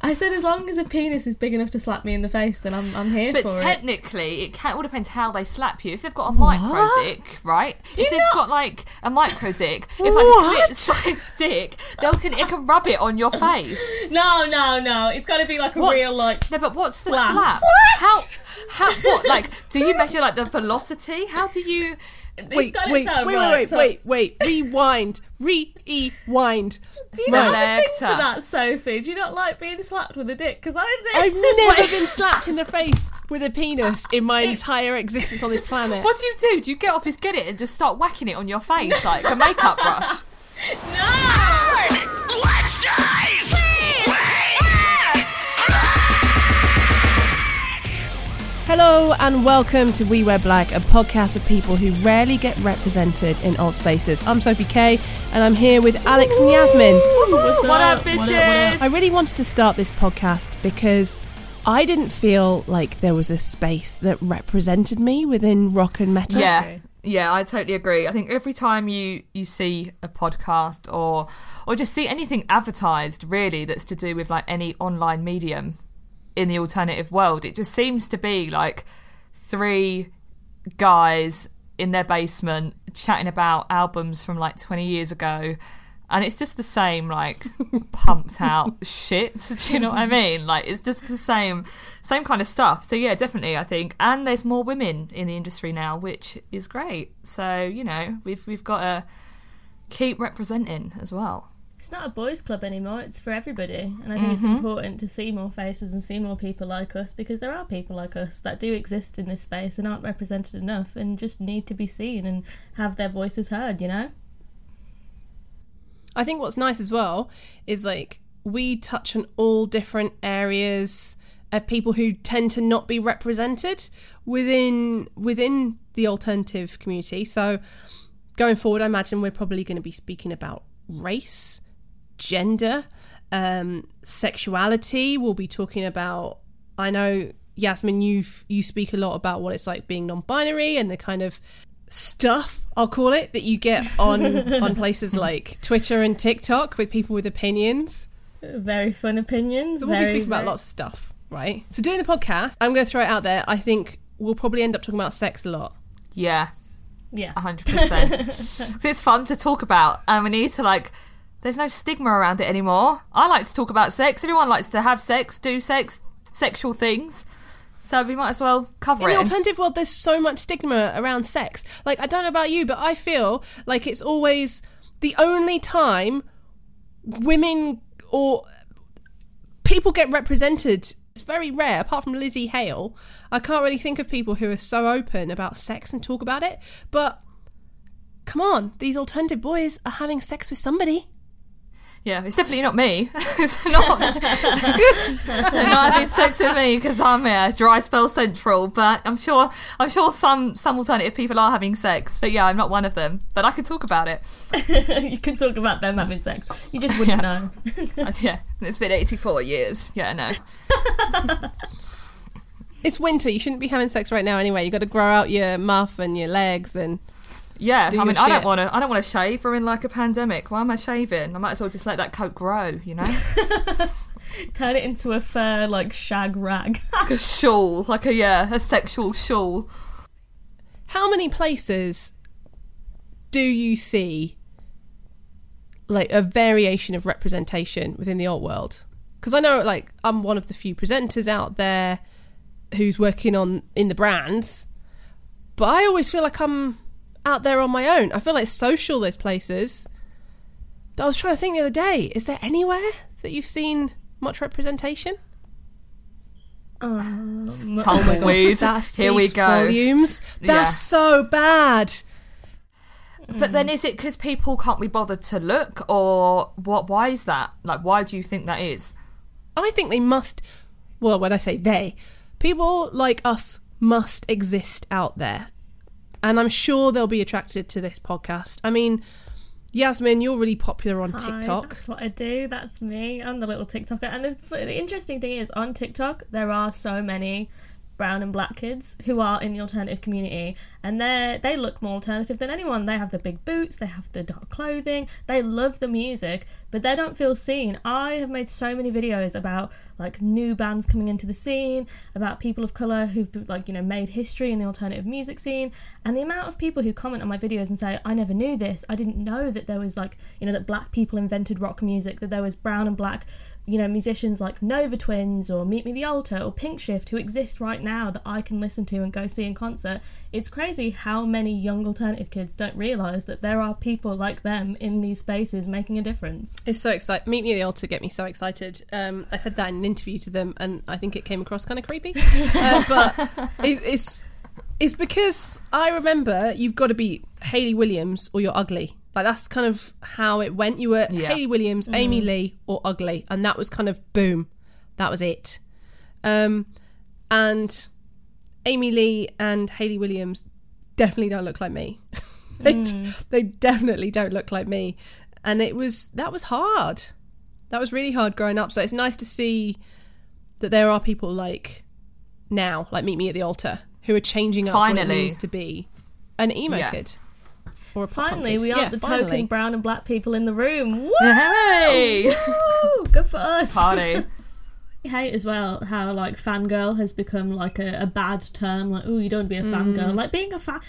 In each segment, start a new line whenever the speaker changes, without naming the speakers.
I said as long as a penis is big enough to slap me in the face, then I'm I'm here
But
for it.
But technically, it can all depends how they slap you. If they've got a micro
What?
dick, right?
you
if they've
not-
got like a micro dick, if like a sized dick, they can it can rub it on your face.
No, no, no. It's got to be like a
What's-
real like.
No, but what's the
Slap.
slap?
What?
How? How? What? Like, do you measure like the velocity? How do you?
It's
Wait, wait, wait,
right.
wait, wait,
so-
wait, wait. Rewind. Rewind.
Do you not have a thing for that, Sophie? Do you not like being slapped with a dick? Because I do.
I've never been slapped in the face with a penis in my
It's-
entire existence on this planet.
What do you do? Do you get off his get it and just start whacking it on your face like a makeup brush?
no.
Hello and welcome to We Wear Black, a podcast of people who rarely get represented in alt spaces. I'm Sophie Kay, and I'm here with Alex and Yasmin.
What's
What up,
What what
bitches?
I really wanted to start this podcast because I didn't feel like there was a space that represented me within rock and metal.
Yeah. Yeah, I totally agree. I think every time you you see a podcast or or just see anything advertised really that's to do with like any online medium in the alternative world, it just seems to be like three guys in their basement chatting about albums from like 20 years ago and it's just the same like pumped out shit. Do you know what i mean? Like it's just the same same kind of stuff. So yeah definitely i think. And there's more women in the industry now which is great. So you know we've we've got to keep representing as well
It's not a boys' club anymore. It's for everybody, and I think it's mm-hmm. important to see more faces and see more people like us because there are people like us that do exist in this space and aren't represented enough, and just need to be seen and have their voices heard. You know.
I think what's nice as well is like we touch on all different areas of people who tend to not be represented within within the alternative community. So going forward, I imagine we're probably going to be speaking about race, gender, um, sexuality. We'll be talking about. I know Yasmin, you you speak a lot about what it's like being non-binary and the kind of stuff I'll call it that you get on on places like Twitter and TikTok with people with opinions.
Very fun opinions.
So we'll be
very,
speaking about lots of stuff, right? So doing the podcast, I'm going to throw it out there. I think we'll probably end up talking about sex a lot.
yeah
Yeah.
100% so it's fun to talk about and we need to like there's no stigma around it anymore i like to talk about sex everyone likes to have sex do sex sexual things so we might as well cover
In the alternative world, there's so much stigma around sex. Like, I don't know about you, but I feel like it's always the only time women or people get represented. It's very rare, apart from Lzzy Hale. I can't really think of people who are so open about sex and talk about it. But come on, these alternative boys are having sex with somebody.
Yeah it's definitely not me it's not they're not having sex with me because i'm here dry spell central but i'm sure i'm sure some some alternative people are having sex but yeah i'm not one of them but i can talk about it
you can talk about them having sex. You just wouldn't
Yeah.
know.
Yeah it's been 84 years yeah i know
It's winter. You shouldn't be having sex right now anyway. You got to grow out your muff and your legs and
Yeah,
Do
I mean, I don't want to. I don't want to shave. We're in like a pandemic. Why am I shaving? I might as well just let that coat grow. You know,
Turn it into a fur like shag rag.
like a shawl, like a yeah, a sexual shawl.
How many places do you see like a variation of representation within the art world? Because I know like I'm one of the few presenters out there who's working on in the brands, but I always feel like I'm out there on my own. I feel like social there's places. But I was trying to think the other day, is there anywhere that you've seen much representation?
Um,
Tumbleweed.
That
Here we go.
Volumes. That's
Yeah.
so bad.
But then, is it because people can't be bothered to look, or what? Why is that? Like, why do you think that is?
I think they must. Well, when I say they, people like us must exist out there, and I'm sure they'll be attracted to this podcast. I mean, Yasmin, you're really popular on
Hi,
TikTok.
That's what I do. That's me. I'm the little TikToker. And the, the interesting thing is, on TikTok, there are so many brown and black kids who are in the alternative community. And they they look more alternative than anyone. They have the big boots they have the dark clothing they love the music but they don't feel seen. I have made so many videos about like new bands coming into the scene about people of color who've like you know made history in the alternative music scene. And the amount of people who comment on my videos and say i never knew this. I didn't know that there was like you know that black people invented rock music that there was brown and black you know, musicians like Nova Twins or Meet Me the Altar or Pink Shift who exist right now that I can listen to and go see in concert. It's crazy how many young alternative kids don't realise that there are people like them in these spaces making a difference.
It's so exciting. Meet Me at the Altar get me so excited. Um, I said that in an interview to them, and I think it came across kind of creepy. uh, but it's, it's it's because I remember you've got to be Hayley Williams or you're ugly. Like that's kind of how it went. You were
Yeah.
Hayley Williams, Amy Lee, or ugly, and that was kind of boom. That was it. Um, and Amy Lee and Hayley Williams definitely don't look like me. they, d- they definitely don't look like me, and it was that was hard. That was really hard growing up. So it's nice to see that there are people like now, like Meet Me at the Altar, who are changing up what it
Finally.
means to be an emo
Yeah.
kid. Or a pop punk
Finally, we aren't the
finally.
token brown and black people in the room. Woo!
Hey!
Woo! Good for us.
Party.
I hate as well how like fangirl has become like a, a bad term. Like, oh, you don't want to be a mm. fangirl. Like being a fan,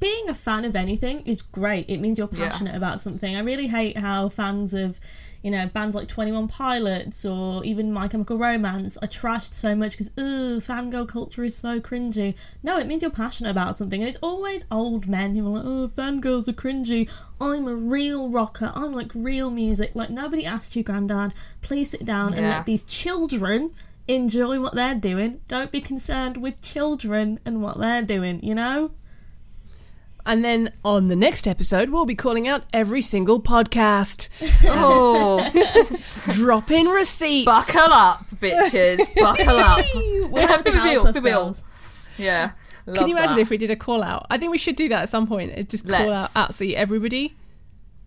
being a fan of anything is great. It means you're
Yeah.
passionate about something. I really hate how fans of you know bands like Twenty One Pilots or even My Chemical Romance are trashed so much because ooh, fangirl culture is so cringy. No, it means you're passionate about something, and it's always old men who are like, oh, fangirls are cringy. I'm a real rocker. I'm like real music. Like nobody asked you, Grandad. Please sit down and let these children enjoy what they're doing. Don't be concerned with children and what they're doing, you know?
And then on the next episode, we'll be calling out every single podcast.
Oh,
Drop in receipts.
buckle up, bitches. Buckle up.
We'll have
Be real,
Powerpuff
be Yeah.
Can you imagine
that.
if we did a call out? I think we should do that at some point. Just call
Let's.
out absolutely everybody.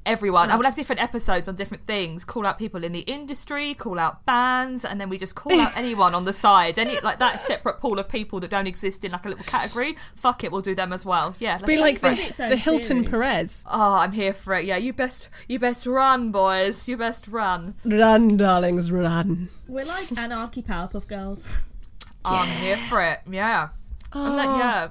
Everyone. And we'll have different episodes on different things. Call out people in the industry, call out bands, and then we just call out anyone on the side. Any like that separate pool of people that don't exist in like a little category. Fuck it, we'll do them as well. Yeah, let's
Be like
for
the,
it.
its own
the Hilton
series.
Perez.
Oh, I'm here for it. Yeah, you best you best run, boys. You best run.
Run, darlings, run.
We're like anarchy Powerpuff Girls.
I'm here for it. Yeah. And that, ah. yeah.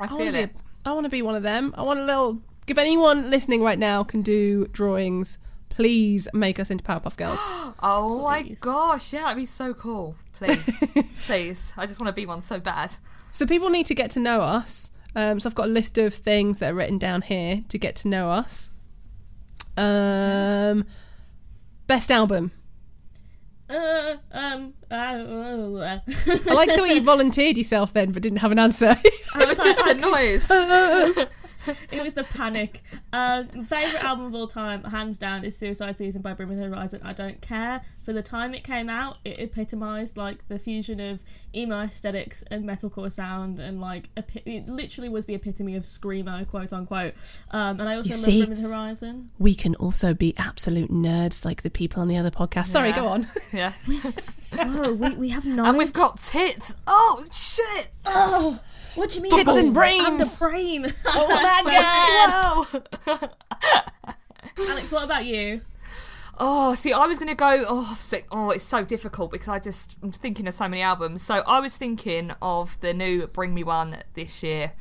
I
I
feel
want, to
it.
be, I want to be one of them. I want a little. If anyone listening right now can do drawings, please make us into Powerpuff Girls.
Oh my gosh, yeah, that'd be so cool. Please, please. I just want to be one so bad.
so people need to get to know us. Um, so I've got a list of things that are written down here to get to know us. Um, best album.
Uh, um, uh,
I like the way you volunteered yourself then, but didn't have an answer.
It was just a noise.
it was the panic. Uh, favorite album of all time, hands down, is Suicide Season by Bring Me the Horizon. I don't care. For the time it came out, it epitomised like the fusion of emo aesthetics and metalcore sound, and like epi- it literally was the epitome of screamo, quote unquote. Um, and I also
You
love
see?
Bring Me the Horizon.
we can also be absolute nerds like the people on the other podcast. Sorry,
Yeah.
go on.
Yeah.
Oh, we, we have knowledge.
And we've got tits. Oh shit!
Oh, what do you mean?
Tits and
And
brains.
a brain.
Oh Whoa!
Alex, what about you?
Oh, see, I was gonna go. Oh, sick. Oh, it's so difficult because I just I'm thinking of so many albums. So I was thinking of the new Bring Me One this year,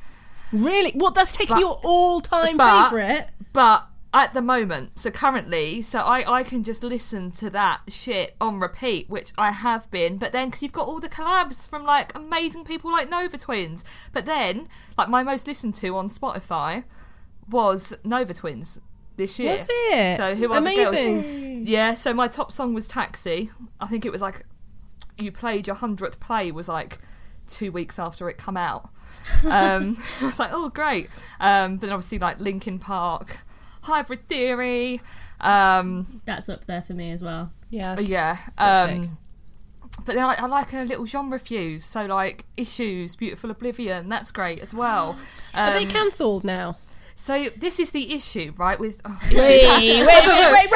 Really? What? That's taking
But-
your all-time
but-
favorite.
but at the moment, so currently, so I I can just listen to that shit on repeat, which I have been. But then because you've got all the collabs from like amazing people like Nova Twins, but then like my most listened to on Spotify was Nova Twins this year.
Was it?
So who are the girls?
Amazing.
Yeah, so my top song was Taxi. I think it was like you played your hundredth play was like two weeks after it come out. Um, I was like, oh great. Um, but then obviously like Linkin Park, Hybrid Theory. Um,
That's up there for me as well.
Yes.
yeah. Um, but then I, I like a little genre fuse. So like Issues, Beautiful Oblivion. That's great as well.
Are they
Um,
cancelled now?
So this is the issue, right? With oh,
Wait, wait, wait, wait.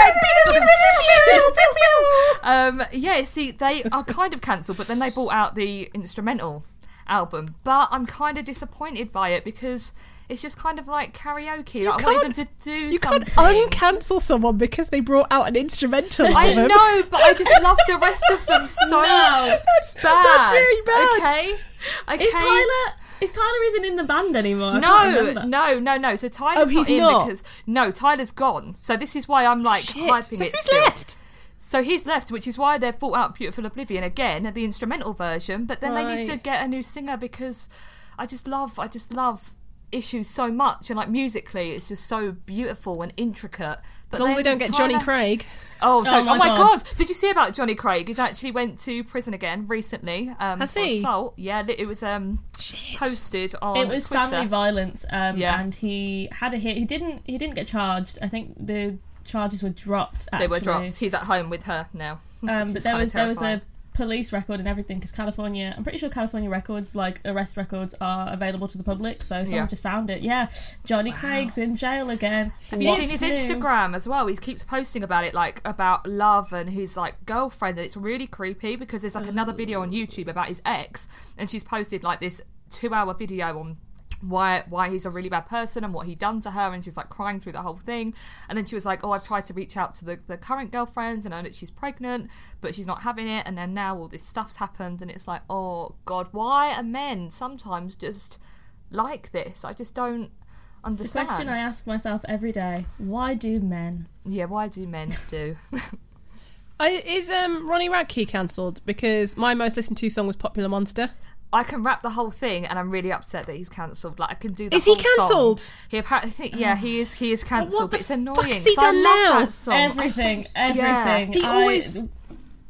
um, yeah, see, they are kind of cancelled, but then they brought out the instrumental album, but I'm kind of disappointed by it because it's just kind of like karaoke. Like, I wanted them to do
You
something.
can't uncancel someone because they brought out an instrumental
I
album.
know, but I just love the rest of them so
That's,
bad.
that's really bad.
Okay, okay.
Is Tyler is Tyler even in the band anymore? I
No, no, no, no. So Tyler's
Oh,
not in
not?
because no, Tyler's gone. So this is why I'm like
Shit.
hyping
So
it.
who's
still.
left?
So he's left, which is why they've brought out Beautiful Oblivion again, the instrumental version. But then they need to get a new singer because I just love, I just love issues so much, and like musically, it's just so beautiful and intricate. But
As long as they don't get Johnny Craig.
Oh, don't-
my
oh my
God.
god. Did you see about Johnny Craig? He's actually went to prison again recently. Um,
Has he?
assault. Yeah, it was um posted on
It was
Twitter.
family violence, um,
Yeah.
and he had a hit. He didn't. He didn't get charged. I think the charges were dropped. Actually.
They were dropped. He's at home with her now.
Um, but there was there was a police record and everything because California. I'm pretty sure California records, like arrest records, are available to the public. So someone
Yeah.
just found it. Yeah, Johnny Craig's in jail again.
Have you seen his? Instagram as well? He keeps posting about it, like about love and his like girlfriend, and it's really creepy because there's like another video on YouTube about his ex, and she's posted like this two-hour video on why why he's a really bad person and what he done to her, and she's like crying through the whole thing, and then she was like, "Oh, I've tried to reach out to the the current girlfriends and know that she's pregnant, but she's not having it, and then now all this stuff's happened, and it's like, oh God, why are men sometimes just like this? I just don't." Understand the
question I ask myself every day: Why do men?
Yeah, why do men do?
I, is um, Ronnie Radke cancelled? Because my most listened to song was Popular Monster.
I can rap the whole thing, and I'm really upset that he's cancelled. Like I can do. The
Is he
whole song.
cancelled?
He apparently, think, yeah, he is. He is cancelled, but it's
fuck
annoying.
has he
'cause I
done
love
now?
that song.
Everything,
Yeah.
everything.
He
I-
always-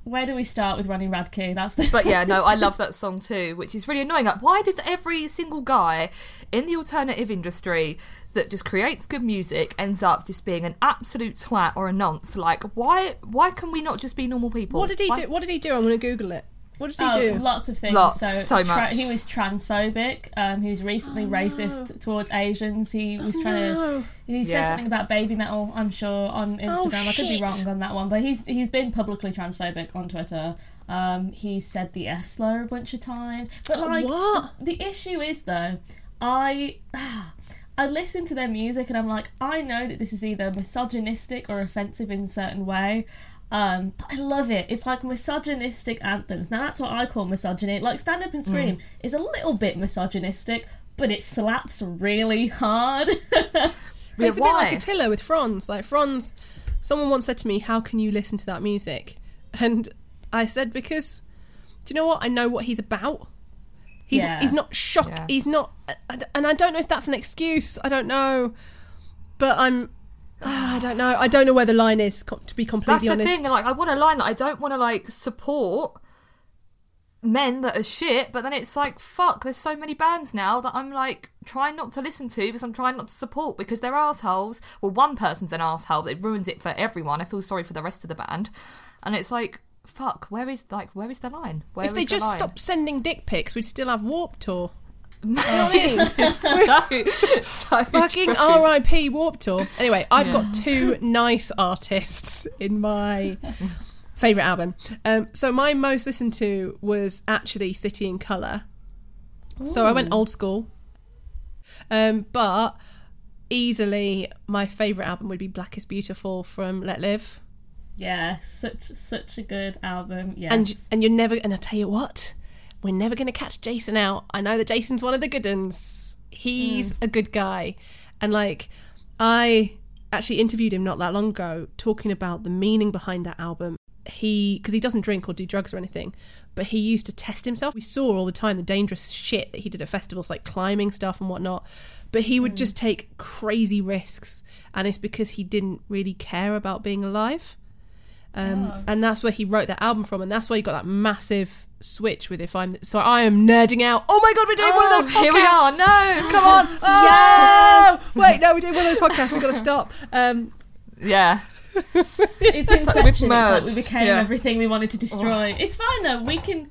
Where do we start with Ronnie Radke? That's the.
But yeah, no, I love that song too, which is really annoying. Like, why does every single guy in the alternative industry that just creates good music ends up just being an absolute twat or a nonce? Like, why? Why can we not just be normal people?
What did he
Why-
do? What did he do? I'm going to Google it. What did he
Oh,
do?
lots of things.
Lots,
so
so
tra-
much.
he was transphobic. Um, he was recently racist towards Asians. He was trying
no.
to. He said
Yeah.
something about Babymetal. I'm sure on Instagram. I could be wrong on that one, but he's he's been publicly transphobic on Twitter. Um, he said the F slur a bunch of times. But like,
What?
the issue is though, I. I listen to their music and I'm like, I know that this is either misogynistic or offensive in a certain way. Um, but I love it. It's like misogynistic anthems. Now that's what I call misogyny. Like Stand Up and Scream is a little bit misogynistic, but it slaps really hard.
Yeah,
it's a
why?
bit like Attila with Fronz. Like Fronz, someone once said to me, "How can you listen to that music?" And I said, "Because, do you know what? I know what he's about. He's
Yeah.
he's not shocked.
Yeah.
He's not, and I don't know if that's an excuse. I don't know, but I'm." Ah, I don't know. I don't know where the line is. To be completely
That's
completely
the
honest,
thing. Like, I want a line that I don't want to like support men that are shit, but then it's like, fuck. There's so many bands now that I'm like trying not to listen to because I'm trying not to support because they're assholes. Well, one person's an asshole. It ruins it for everyone. I feel sorry for the rest of the band, and it's like, fuck. Where is like where is the line? Where
if they
the
just
line?
stopped sending dick pics, we'd still have Warped Tour.
It's so, so
Fucking. R.I.P. Warped Tour. Anyway, I've got two nice artists in my favorite album. Um, so my most listened to was actually City and Colour. So I went old school, um, but easily my favorite album would be Black is Beautiful from Letlive.
yeah, such such a good album. Yes.
And and you're never. And I tell you what, we're never going to catch Jason out. I know that Jason's one of the good ones. He's mm. a good guy, and like I actually interviewed him not that long ago, talking about the meaning behind that album. He because he doesn't drink or do drugs or anything, but he used to test himself. We saw all the time the dangerous shit that he did at festivals, like climbing stuff and whatnot. But he would mm. just take crazy risks, and it's because he didn't really care about being alive. Um, and that's where he wrote that album from, and that's why he got that massive switch with "If I'm." So I am nerding out. Oh my god, we're doing one of those podcasts.
Oh, Here we are. No,
Come on. Oh! Wait, no, we're doing one of those podcasts. We've got to stop. Um,
Yeah.
it's Inception. It's like we became
yeah.
everything we wanted to destroy. It's fine though. We can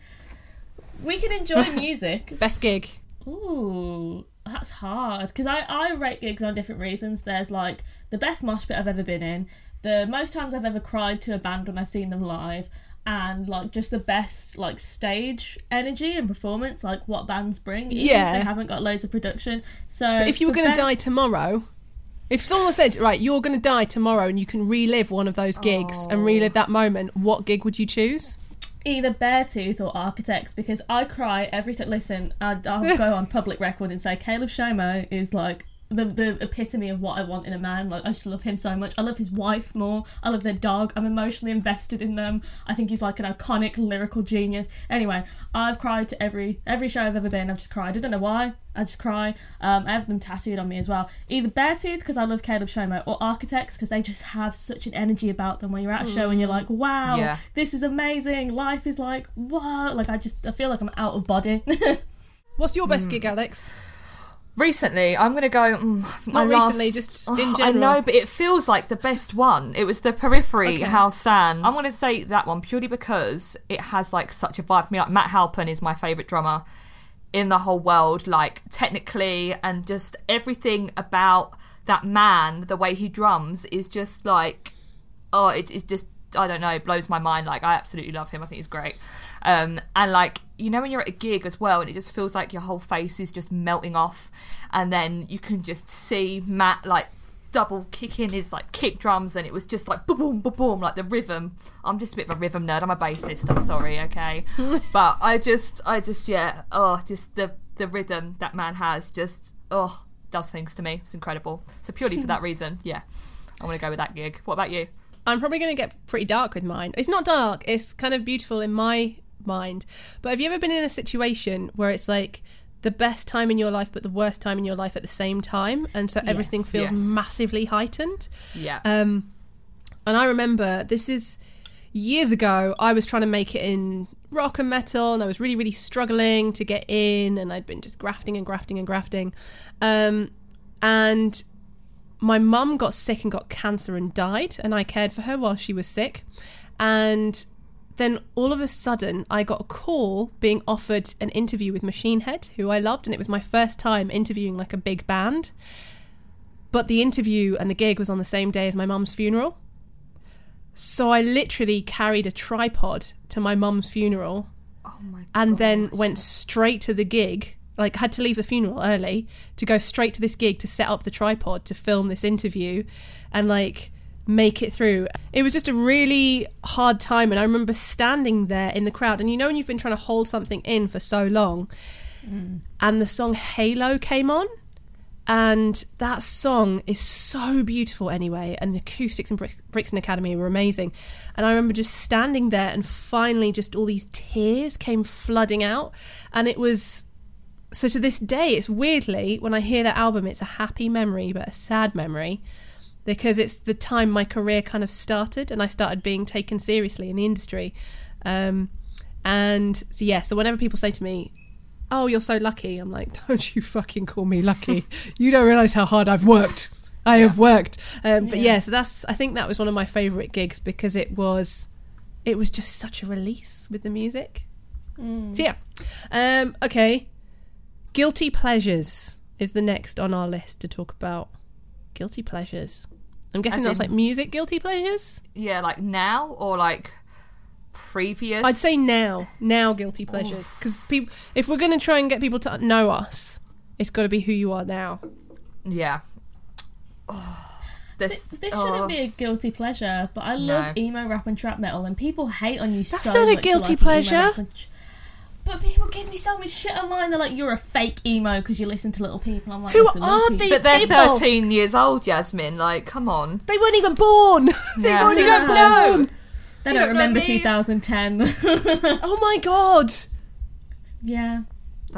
we can enjoy music.
best gig.
Ooh, that's hard because I I rate gigs on different reasons. There's like the best mosh pit I've ever been in, the most times I've ever cried to a band when I've seen them live, and like just the best like stage energy and performance, like what bands bring. Even
Yeah.
if they haven't got loads of production. So,
But if you were going to die tomorrow, if someone said, right, you're going to die tomorrow and you can relive one of those gigs and relive that moment, what gig would you choose?
either Beartooth or Architects because I cry every time. Listen, I, I'll go on public record and say Caleb Shomo is like the the epitome of what I want in a man. Like I just love him so much. I love his wife more. I love their dog. I'm emotionally invested in them. I think he's like an iconic lyrical genius. Anyway, I've cried to every every show I've ever been. I've just cried. I don't know why. I just cry. Um, I have them tattooed on me as well. Either Beartooth because I love Caleb Shomo, or Architects because they just have such an energy about them. When you're at a show and you're like, wow,
Yeah.
this is amazing. Life is like, what? Like I just I feel like I'm out of body.
What's your best gig, Alex?
Recently, I'm going to go. Mm, my
Not
last-
recently, just in
Oh, I know, but it feels like the best one. It was the Periphery
Okay.
House San. I'm going to say that one purely because it has like such a vibe for me. Like Matt Halpern is my favorite drummer in the whole world. Like technically and just everything about that man, the way he drums is just like, oh, it, it's just I don't know, it blows my mind. Like I absolutely love him. I think he's great. Um, and like you know when you're at a gig as well, and it just feels like your whole face is just melting off, and then you can just see Matt like double kicking his like kick drums, and it was just like boom, boom, boom, boom, like the rhythm. I'm just a bit of a rhythm nerd. I'm a bassist. I'm sorry, okay, but I just, I just, yeah, oh, just the the rhythm that man has, just oh, does things to me. It's incredible. So purely for that reason, yeah, I want to go with that gig. What about you?
I'm probably going to get pretty dark with mine. It's not dark, it's kind of beautiful in my mind. But have you ever been in a situation where it's like the best time in your life, but the worst time in your life at the same time? And so everything
Yes.
feels
Yes.
massively heightened?
Yeah.
Um, and I remember this is years ago. I was trying to make it in rock and metal, and I was really, really struggling to get in. And I'd been just grafting and grafting and grafting. Um, and my mum got sick and got cancer and died, and I cared for her while she was sick. And then all of a sudden, I got a call being offered an interview with Machine Head, who I loved, and it was my first time interviewing like a big band. But the interview and the gig was on the same day as my mum's funeral. So I literally carried a tripod to my mum's funeral
oh my
and then went straight to the gig. Like had to leave the funeral early to go straight to this gig to set up the tripod to film this interview and like make it through. It was just a really hard time and I remember standing there in the crowd and you know when you've been trying to hold something in for so long? Mm. And the song Halo came on and that song is so beautiful anyway and the acoustics in brixton academy were amazing. And i remember just standing there and finally just all these tears came flooding out and it was so to this day it's weirdly when i hear that album it's a happy memory but a sad memory because it's the time my career kind of started and i started being taken seriously in the industry um, and so yeah so whenever people say to me oh, you're so lucky. I'm like, don't you fucking call me lucky. you don't realize how hard I've worked. I have worked. Um, but yeah. so that's, I think that was one of my favorite gigs because it was, it was just such a release with the music. So yeah. Um, okay. Guilty pleasures is the next on our list to talk about. Guilty pleasures. I'm guessing
As
that's
in-
like music guilty pleasures.
Yeah, like now or like previous.
I'd say now, now guilty pleasures because people. If we're going to try and get people to know us, it's got to be who you are now.
yeah. Oh, this
This, this
oh.
shouldn't be a guilty pleasure, but I love
No.
emo rap and trap metal, and people hate on you
That's
so
not a guilty
liking emo
pleasure.
rap and tr- But people give me so much shit online. They're like, "You're a fake emo because you listen to Lil Peep." I'm like,
Who
"Listen, Little
are
People-
these
But they're
people.
13 years old, Jasmine. Like, come on.
They weren't even born. they
Yeah.
weren't
You
even
don't
born.
They don't
don't
remember 2010.
Oh my god.
yeah.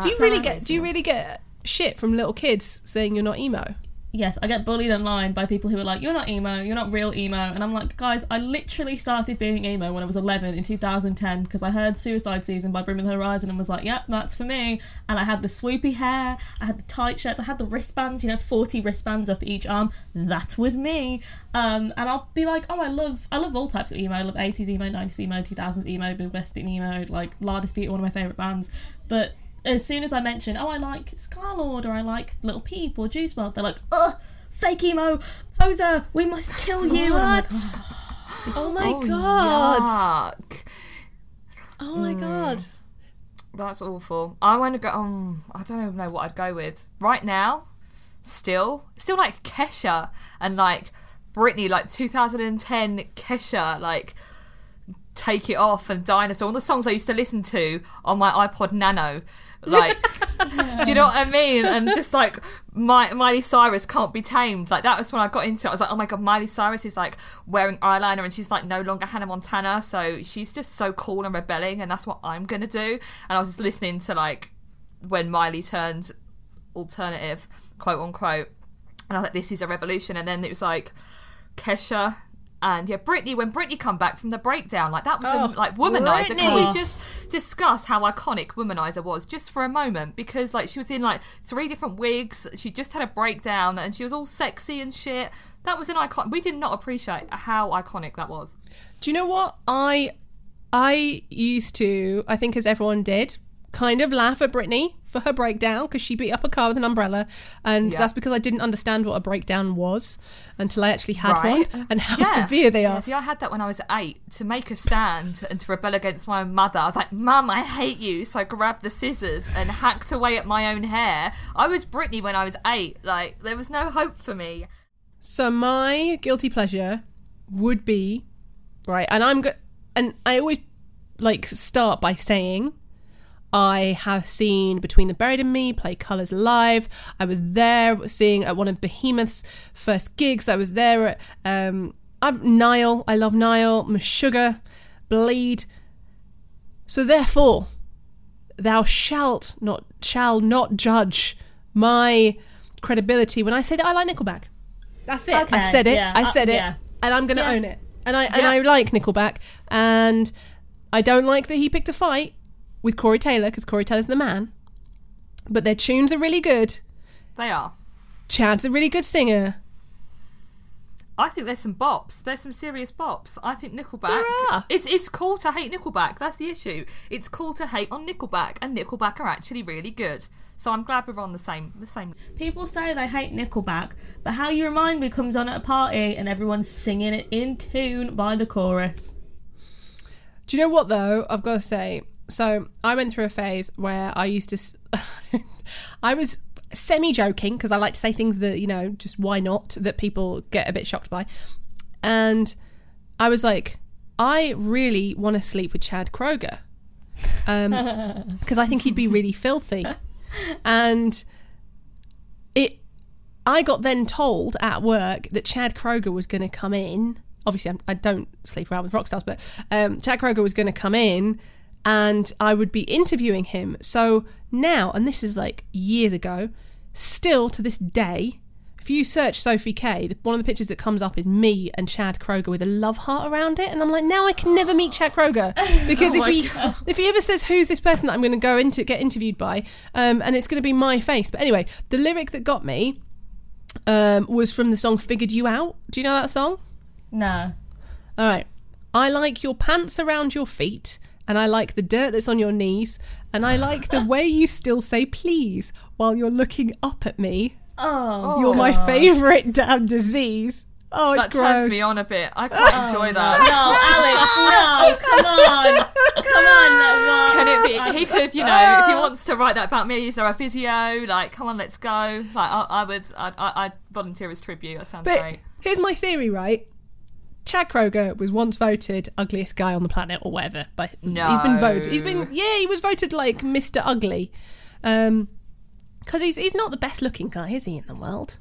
Do you really get? Do you really get shit from little kids saying you're not emo?
Yes, I get bullied online by people who are like, "You're not emo. You're not real emo," and I'm like, "Guys, I literally started being emo when I was 11 in 2010 because I heard Suicide Season by Bring the Horizon and was like, "Yep, that's for me." And I had the swoopy hair, I had the tight shirts, I had the wristbands. You know, 40 wristbands up each arm. That was me. Um, and I'll be like, "Oh, I love, I love all types of emo. I love 80s emo, 90s emo, 2000s emo, Midwestern emo, like La Dispute, one of my favorite bands." But as soon as I mention, oh, I like Scarlxrd or I like Lil Peep or Juice WRLD, they're like, ugh, fake emo, poser, we must kill you. And I'm like,
What?
"Oh,
Oh my
Oh,
god.
yuck.
Oh my god.
That's awful. I want to go. Um, I don't even know what I'd go with right now. Still, still like Kesha and like Britney, like 2010 Kesha, like Take It Off and Dinosaur, all the songs I used to listen to on my iPod Nano. Like, do you know what I mean? And just like my, Miley Cyrus can't be tamed. Like that was when I got into it. I was like, oh my god, Miley Cyrus is like wearing eyeliner and she's like no longer Hannah Montana, so she's just so cool and rebelling, and that's what I'm gonna do. And I was just listening to like when Miley turned alternative, quote unquote, and I was like, this is a revolution. And then it was like Kesha. And yeah, Britney. When Britney come back from the breakdown, like that was
Oh,
a, like womanizer. Can we just discuss how iconic Womanizer was just for a moment? Because like she was in like three different wigs. She just had a breakdown and she was all sexy and shit. That was an icon. We did not appreciate how iconic that was.
Do you know what I I used to? I think as everyone did, kind of laugh at Britney for her breakdown because she beat up a car with an umbrella, and
Yeah.
that's because I didn't understand what a breakdown was until I actually had
Right.
one uh, and how
Yeah.
severe they
Yeah,
are.
see, I had that when I was eight to make a stand and to rebel against my own mother. I was like, Mum, I hate you. So I grabbed the scissors and hacked away at my own hair. I was Britney when I was eight. Like, there was no hope for me.
So my guilty pleasure would be right, and I'm good. And I always like start by saying I have seen Between the Buried and Me play Colours live. I was there seeing at one of Behemoth's first gigs. I was there at um, I'm Nile. I love Nile. Meshuggah, Bleed. So therefore, thou shalt not shall not judge my credibility when I say that I like Nickelback. That's it. I said it.
yeah,
I
uh,
said it,
yeah.
and I'm going to
Yeah.
own it. And I and. I like Nickelback, and I don't like that he picked a fight with Corey Taylor because Corey Taylor's the man. But their tunes are really good.
They are.
Chad's a really good singer.
I think there's some bops. There's some serious bops. I think Nickelback.
There are.
It's it's cool to hate Nickelback. That's the issue. It's cool to hate on Nickelback, and Nickelback are actually really good. So I'm glad we're on the same the same.
People say they hate Nickelback, but How You Remind Me comes on at a party and everyone's singing it in tune by the chorus.
Do you know what though? I've got to say. So I went through a phase where I used to. I was semi joking because I like to say things that you know just why not that people get a bit shocked by, and I was like, I really want to sleep with Chad Kroeger, because I think he'd be really filthy, and it. I got then told at work that Chad Kroeger was going to come in. Obviously, I'm, I don't sleep around with rock stars, but um, Chad Kroeger was going to come in and I would be interviewing him. So now, and this is like years ago, still to this day, if you search Sophie K, one of the pictures that comes up is me and Chad Kroeger with a love heart around it, and I'm like, now I can never meet Chad Kroeger because if
my
he if he ever says who's this person that I'm going to go into get interviewed by, um, and it's going to be my face. But anyway, the lyric that got me um, was from the song "Figured You Out." Do you know that song?
No.
All right. I like your pants around your feet, and I like the dirt that's on your knees, and I like the way you still say please while you're looking up at me.
Oh,
You're my favourite damn disease. Oh, it's
That
gross.
turns me on a bit. I quite enjoy that.
no, Alex, no, come on, come on,
no.
Can
it be? He could, you know, if he wants to write that about me, is there a physio? Like, come on, let's go. Like, I, I would, I'd, I- I'd volunteer as tribute. That sounds
But
great.
here's my theory, right? Chad Kroeger was once voted ugliest guy on the planet or whatever. But he's been voted. He's been yeah, he was voted like Mr. Ugly. Um because he's he's not the best looking guy, is he, in the world?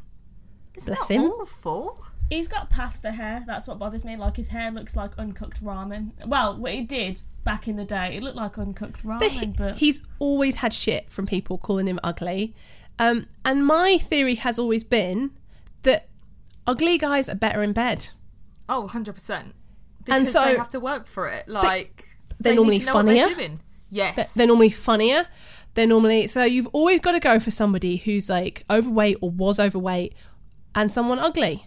It's
bless
not
him.
awful.
He's got pasta hair. That's what bothers me. Like his hair looks like uncooked ramen. Well, what it did back in the day, it looked like uncooked ramen.
But he-
But,
he's always had shit from people calling him ugly. Um, and my theory has always been that ugly guys are better in bed.
Oh, 100%. Because
And so-
they have to work for it. Like,
they're
they
normally
need to know what they're
funnier.
doing. Yes.
They're normally funnier. They're normally so you've always got to go for somebody who's like overweight or was overweight and someone ugly.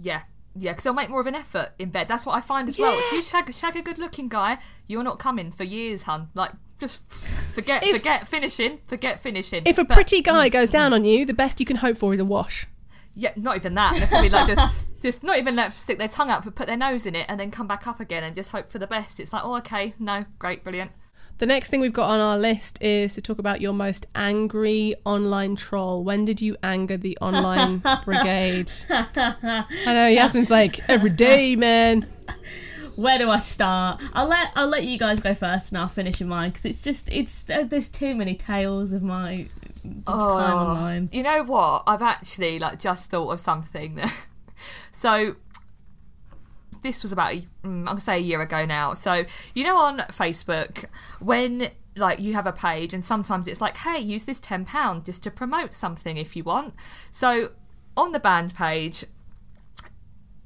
Yeah. Yeah, because they'll make more of an effort in bed. That's what I find as well. If you shag, shag a good looking guy, you're not coming for years, hun. Like, just forget
If-
forget finishing. Forget finishing.
If a
But-
pretty guy goes mm. down on you, the best you can hope for is a wash.
yeah, not even that. They probably like just just not even let stick their tongue out, but put their nose in it and then come back up again and just hope for the best. It's like, oh, okay, no, great, brilliant.
The next thing we've got on our list is to talk about your most angry online troll. When did you anger the online brigade? I know Yasmin's like every day, man.
Where do I start? I'll let I'll let you guys go first, and I'll finish in mine because it's just it's uh, there's too many tales of my time online.
You know what? I've actually like just thought of something that. So this was about mm, I'm gonna say a year ago now. So you know on Facebook when like you have a page and sometimes it's like, hey, use this ten pound just to promote something if you want. So on the band page.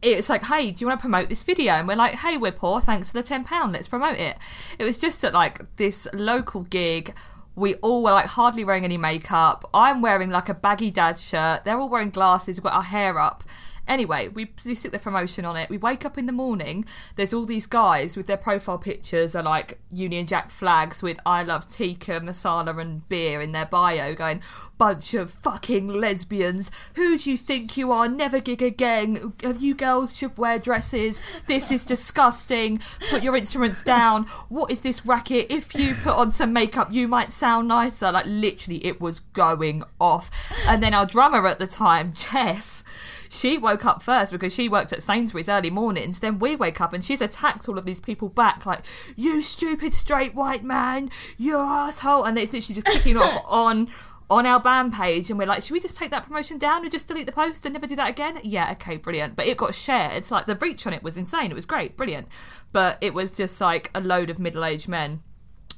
It's like, hey, do you want to promote this video? And we're like, hey, we're poor. Thanks for the ten pound. Let's promote it. It was just at like this local gig we all were like hardly wearing any makeup. I'm wearing like a baggy dad shirt. They're all wearing glasses. We've got our hair up. Anyway, we, we stick the promotion on it. We wake up in the morning. There's all these guys with their profile pictures are like Union Jack flags with "I love tikka, masala, and beer" in their bio, going bunch of fucking lesbians. Who do you think you are? Never gig again. You girls should wear dresses. This is disgusting. Put your instruments down. What is this racket? If you put on some makeup, you might sound nicer. Like literally, it was going off. And then our drummer at the time, Jess she woke up first because she worked at Sainsbury's early mornings. Then we wake up and she's attacked all of these people back, like, you stupid straight white man, you asshole. And it's literally just kicking off on on our band page and we're like, should we just take that promotion down and just delete the post and never do that again? Yeah, okay, brilliant. But it got shared. Like the reach on it was insane. It was great, brilliant. But it was just like a load of middle aged men.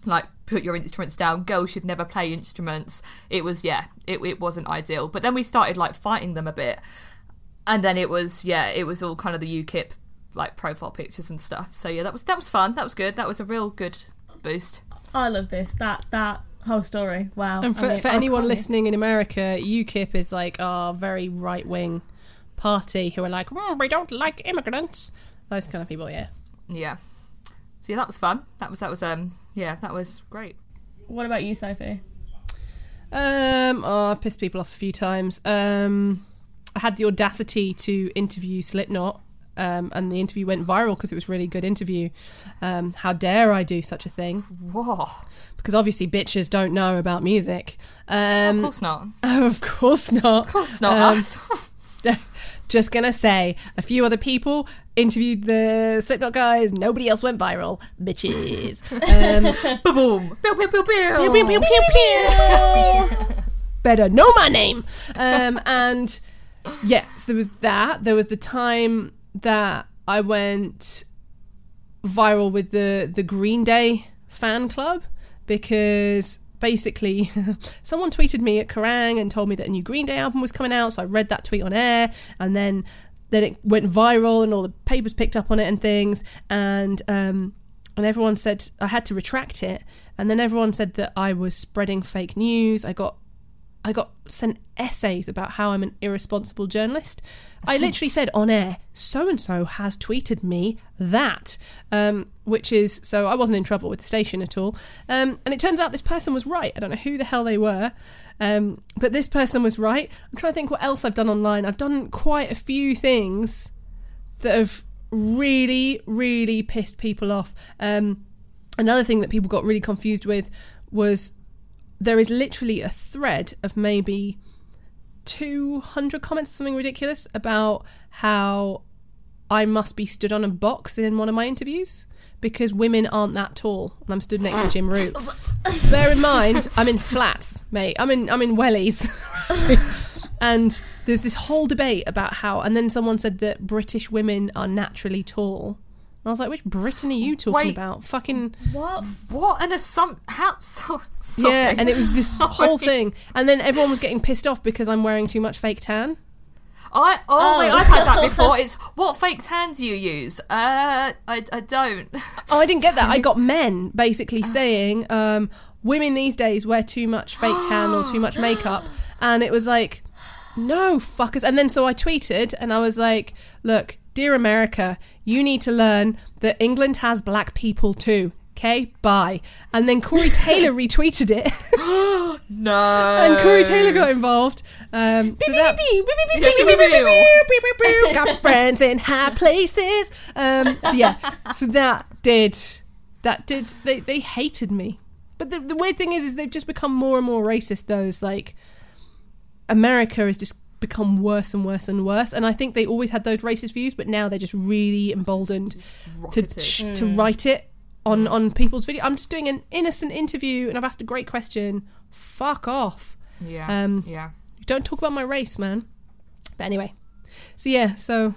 Like, put your instruments down. Girls should never play instruments. It was, yeah, it, it wasn't ideal. But then we started like fighting them a bit and then it was yeah, it was all kind of the UKIP like profile pictures and stuff. So yeah, that was that was fun. That was good. That was a real good boost.
I love this. That that whole story. Wow.
And for,
I mean,
for anyone
can't-
listening in America, UKIP is like our very right wing party who are like, "Mm, we don't like immigrants. Those kind of people, yeah.
Yeah. So yeah, that was fun. That was that was um yeah, that was great.
What about you, Sophie?
Um, oh, I've pissed people off a few times. Um, I had the audacity to interview Slipknot, um, and the interview went viral because it was a really good interview. Um, how dare I do such a thing?
Whoa.
Because obviously bitches don't know about music. Um,
of course not.
of course not.
Of course not us.
Just gonna say, a few other people interviewed the Slipknot guys. Nobody else went viral. Bitches. Um,
Boom. Pew pew pew pew.
pew, pew, pew, pew, pew. Better know my name. Um, and yeah, so there was that. There was the time that I went viral with the the Green Day fan club because basically someone tweeted me at Kerrang and told me that a new Green Day album was coming out. So I read that tweet on air and then then it went viral and all the papers picked up on it and things and um and everyone said I had to retract it and then everyone said that I was spreading fake news. I got I got sent essays about how I'm an irresponsible journalist. I literally said on air, so and so has tweeted me that, um, which is so I wasn't in trouble with the station at all. Um, and it turns out this person was right. I don't know who the hell they were, um, but this person was right. I'm trying to think what else I've done online. I've done quite a few things that have really, really pissed people off. Um, another thing that people got really confused with was there is literally a thread of maybe 200 comments, something ridiculous, about how I must be stood on a box in one of my interviews because women aren't that tall and I'm stood next to Jim Root. Bear in mind, I'm in flats, mate. I'm in I'm in wellies. and there's this whole debate about how and then someone said that British women are naturally tall. I was like, which Britain are you talking
Wait.
about? Fucking
What?
What an assumption. How so sorry.
Yeah, and it was this
Sorry.
whole thing. And then everyone was getting pissed off because I'm wearing too much fake tan.
I oh,
Oh.
wait, I've had that before. It's what fake tan do you use? Uh, I, I don't.
Oh, I didn't get that. I got men basically saying um, women these days wear too much fake tan or too much makeup. And it was like, no, fuckers. And then so I tweeted and I was like, look, dear America, you need to learn that England has black people too. Okay, bye. And then Corey Taylor retweeted it.
No.
and Corey Taylor got involved. Um, so that, got friends in high places. Um, so yeah, so that did that did they they hated me. But the, the weird thing is, is they've just become more and more racist. Those like America is just become worse and worse and worse. And I think they always had those racist views, but now they're just really emboldened to
rocketed.
sh- to write it on on people's video. I'm just doing an innocent interview, and I've asked a great question. Fuck off.
Yeah.
Um,
yeah.
Don't talk about my race, man. But anyway, so yeah, so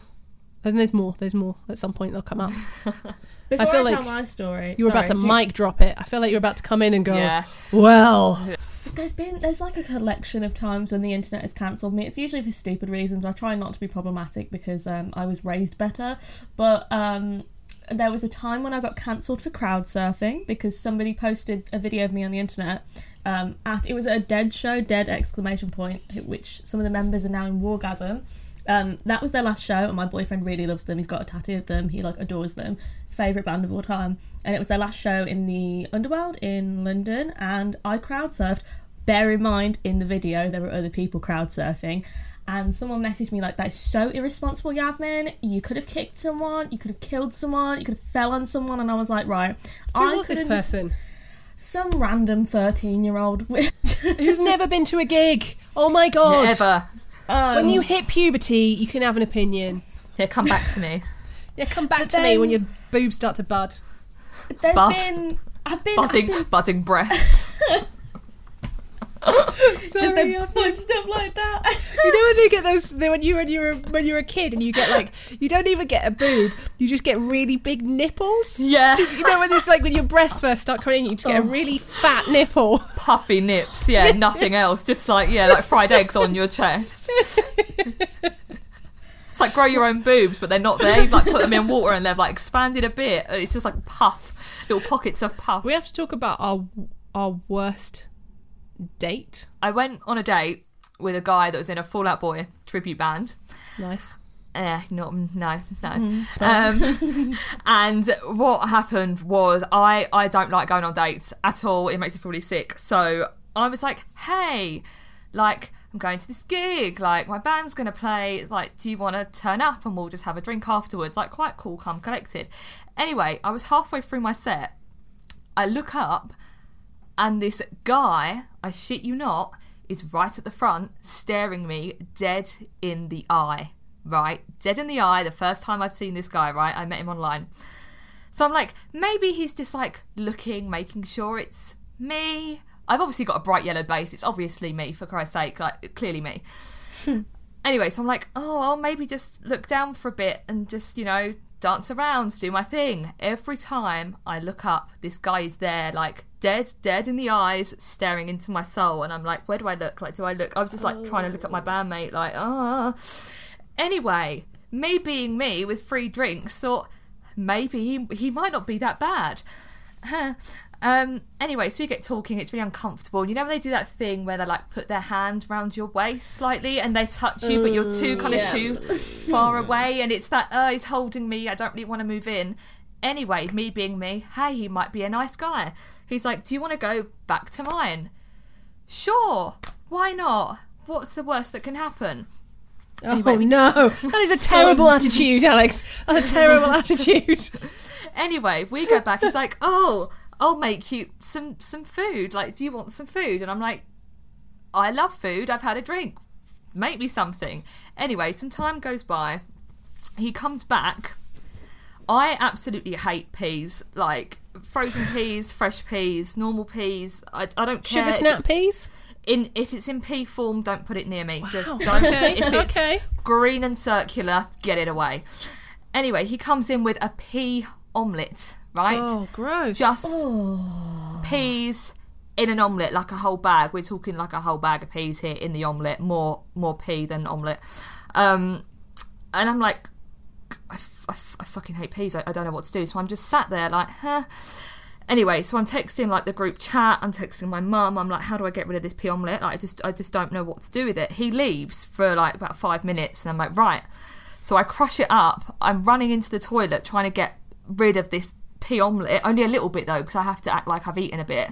and there's more. There's more. At some point, they'll come up.
Before I,
feel
tell
like
my story,
You were about to
sorry, do
mic drop it. I feel like you're about to come in and go,
Yeah.
well,
There's been there's like a collection of times when the internet has cancelled me. It's usually for stupid reasons. I try not to be problematic because um, I was raised better. But um, there was a time when I got cancelled for crowd surfing because somebody posted a video of me on the internet. Um, at it was a dead show, dead exclamation point, which some of the members are now in Wargasm. Um, that was their last show, and my boyfriend really loves them. He's got a tattoo of them. He like adores them. His favorite band of all time, and it was their last show in the Underworld in London. And I crowd surfed. Bear in mind, in the video there were other people crowd surfing, and someone messaged me like, "That is so irresponsible, Yasmin. You could have kicked someone. You could have killed someone. You could have fell on someone." And I was like, "Right,
who
I
was this
couldn't-
person?
Some random thirteen-year-old.
Who's never been to a gig? Oh my god!
Never.
um,
When you hit puberty, you can have an opinion.
Yeah, come back to me.
Yeah, come back
But
to me
then-
when your boobs start to bud.
There's
Bud.
been. I've been. I've been
budding breasts.
just
Sorry, Yasmin.
punched up like that.
You know when they get those when you when you're when you're a kid and you get like you don't even get a boob, you just get really big nipples.
Yeah.
You know when it's like when your breasts first start coming you just get a oh. really fat nipple.
Puffy nips. Yeah, nothing else. Just like, yeah, like fried eggs on your chest. It's like grow your own boobs, but they're not there. You've like put them in water and they've like expanded a bit. It's just like puff, little pockets of puff.
We have to talk about our our worst date.
I went on a date with a guy that was in a Fall Out Boy tribute band.
Nice.
Eh, not no, no. um, and what happened was I I don't like going on dates at all. It makes me feel really sick. So I was like, hey, like I'm going to this gig. Like my band's gonna play. It's like, do you want to turn up and we'll just have a drink afterwards? Like quite cool, calm, collected. Anyway, I was halfway through my set. I look up and this guy, I shit you not, is right at the front, staring me dead in the eye. Right? Dead in the eye, the first time I've seen this guy, right? I met him online. So I'm like, maybe he's just like looking, making sure it's me. I've obviously got a bright yellow base. It's obviously me, for Christ's sake. Like, clearly me. anyway, so I'm like, oh, I'll maybe just look down for a bit and just, you know, dance around, do my thing. Every time I look up, this guy is there, like dead, dead in the eyes, staring into my soul. And I'm like, where do I look? Like, do I look? I was just like trying to look at my bandmate, like, ah. Anyway, me being me with free drinks, thought maybe he, he might not be that bad. Um, anyway, so we get talking, it's really uncomfortable. You know when they do that thing where they like put their hand round your waist slightly and they touch you, but you're too kind of
yeah.
too far away, and it's that, oh, he's holding me, I don't really want to move in. Anyway, me being me, hey, he might be a nice guy. He's like, do you want to go back to mine? Sure, why not? What's the worst that can happen?
Oh no, that is a terrible attitude, Alex. That's a terrible attitude.
Anyway, we go back. He's like, "Oh, Oh, I'll make you some some food. Like, do you want some food?" And I'm like, "I love food. I've had a drink. Make me something." Anyway, some time goes by. He comes back. I absolutely hate peas. Like frozen peas, fresh peas, normal peas. I, I don't care.
Sugar snap peas.
In if it's in pea form, don't put it near me. Just
Wow.
don't.
Okay,
If it's
okay.
green and circular, get it away. Anyway, he comes in with a pea omelette, right?
Oh, gross.
Just peas in an omelette, like a whole bag. We're talking like a whole bag of peas here in the omelette. More more pea than omelette. Um, and I'm like, I, f- I f- I fucking hate peas. I, I don't know what to do. So I'm just sat there like, huh. Anyway, so I'm texting like the group chat. I'm texting my mum. I'm like, how do I get rid of this pea omelette? Like, I just I just don't know what to do with it. He leaves for like about five minutes, and I'm like, right. So I crush it up. I'm running into the toilet trying to get rid of this pea omelette. Only a little bit though, because I have to act like I've eaten a bit.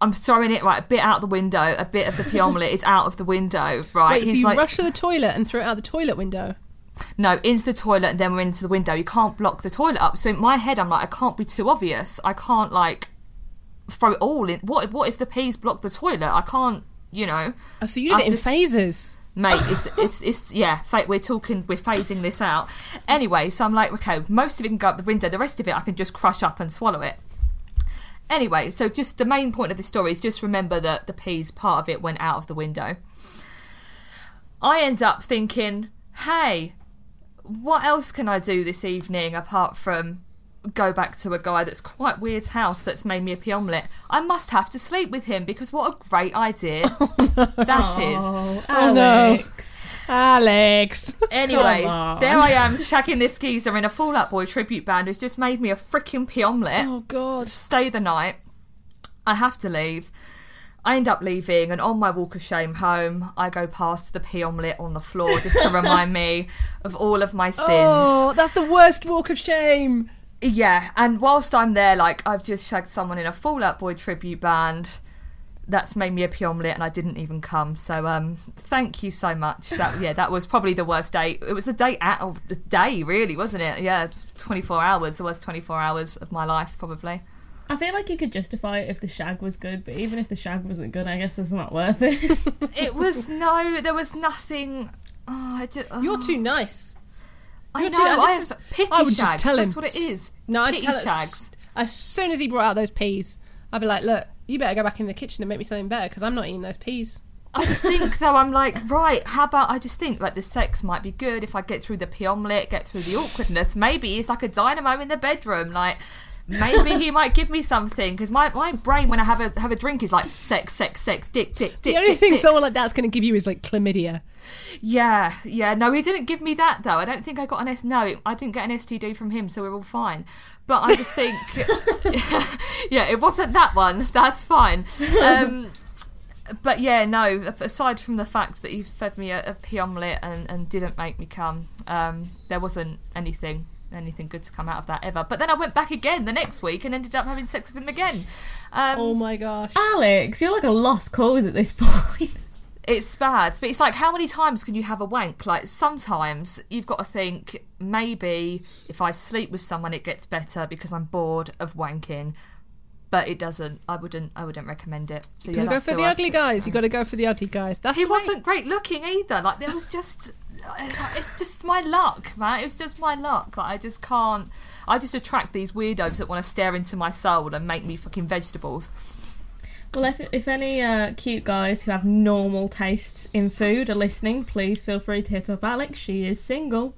I'm throwing it right a bit out the window. A bit of the pea omelette is out of the window. Right?
Wait, so you
like,
rush to the toilet and throw it out the toilet window?
no, into the toilet and then we're into the window. You can't block the toilet up. So in my head, I'm like, I can't be too obvious. I can't like throw it all in. What what if the peas block the toilet? I can't. You know.
Oh, so you did it in phases.
Mate it's, it's, it's yeah we're talking we're phasing this out. Anyway so i'm like okay most of it can go up the window. The rest of it i can just crush up and swallow it. Anyway so just the main point of the story is just remember that the peas part of it went out of the window. I end up thinking hey what else can i do this evening apart from go back to a guy that's quite weird's house that's made me a pea omelette i must have to sleep with him because what a great idea oh, that is
Oh,
Oh, no.
Alex.
Alex.
Anyway, there I am shagging this geezer in a Fall Out Boy tribute band who's just made me a freaking pea omelette.
oh God.
Stay the night. I have to leave. I end up leaving, and on my walk of shame home, I go past the pea omelette on the floor just to remind me of all of my sins.
Oh, that's the worst walk of shame.
Yeah, and whilst I'm there, like I've just shagged someone in a Fall Out Boy tribute band. That's made me a pea omelette, and I didn't even come. So, um, thank you so much. That yeah, that was probably the worst day. It was the day out of the day, really, wasn't it? Yeah, 24 hours. The worst 24 hours of my life, probably.
I feel like you could justify it if the shag was good, but even if the shag wasn't good, I guess it's not worth it.
It was no, there was nothing. Oh, I just, oh,
You're too nice.
I know.
too-
I have
is-
pity
I would
shags.
just tell him.
That's what it is.
No, I'd
pity
tell it
shags.
as soon as he brought out those peas. I'd be like, look, you better go back in the kitchen and make me something better because I'm not eating those peas.
I just think though I'm like right. How about I just think like the sex might be good if I get through the pea omelette, get through the awkwardness. Maybe it's like a dynamo in the bedroom. Like maybe he might give me something because my, my brain when I have a have a drink is like sex, sex, sex, dick, dick, dick.
The only
dick,
thing
dick.
someone like that's going to give you is like chlamydia.
Yeah, yeah. No, he didn't give me that though. I don't think I got an S. No, I didn't get an STD from him, so we're all fine. But I just think, yeah, it wasn't that one. That's fine. Um, but yeah, no. Aside from the fact that he fed me a, a pea omelette and, and didn't make me come, um, there wasn't anything anything good to come out of that ever. But then I went back again the next week and ended up having sex with him again. Um,
Oh my gosh.
Alex, you're like a lost cause at this point.
It's bad, but it's like how many times can you have a wank? Like sometimes you've got to think maybe if I sleep with someone it gets better because I'm bored of wanking, but it doesn't. I wouldn't. I wouldn't recommend it. So
You
yeah,
gotta go for the ugly guys. You gotta go for the ugly guys. That's
He
the
wasn't great looking either. Like there was just. It's just my luck, man. It's just my luck. Like I just can't. I just attract these weirdos that want to stare into my soul and make me fucking vegetables.
Well, if, if any uh, cute guys who have normal tastes in food are listening, please feel free to hit up Alex. She is single.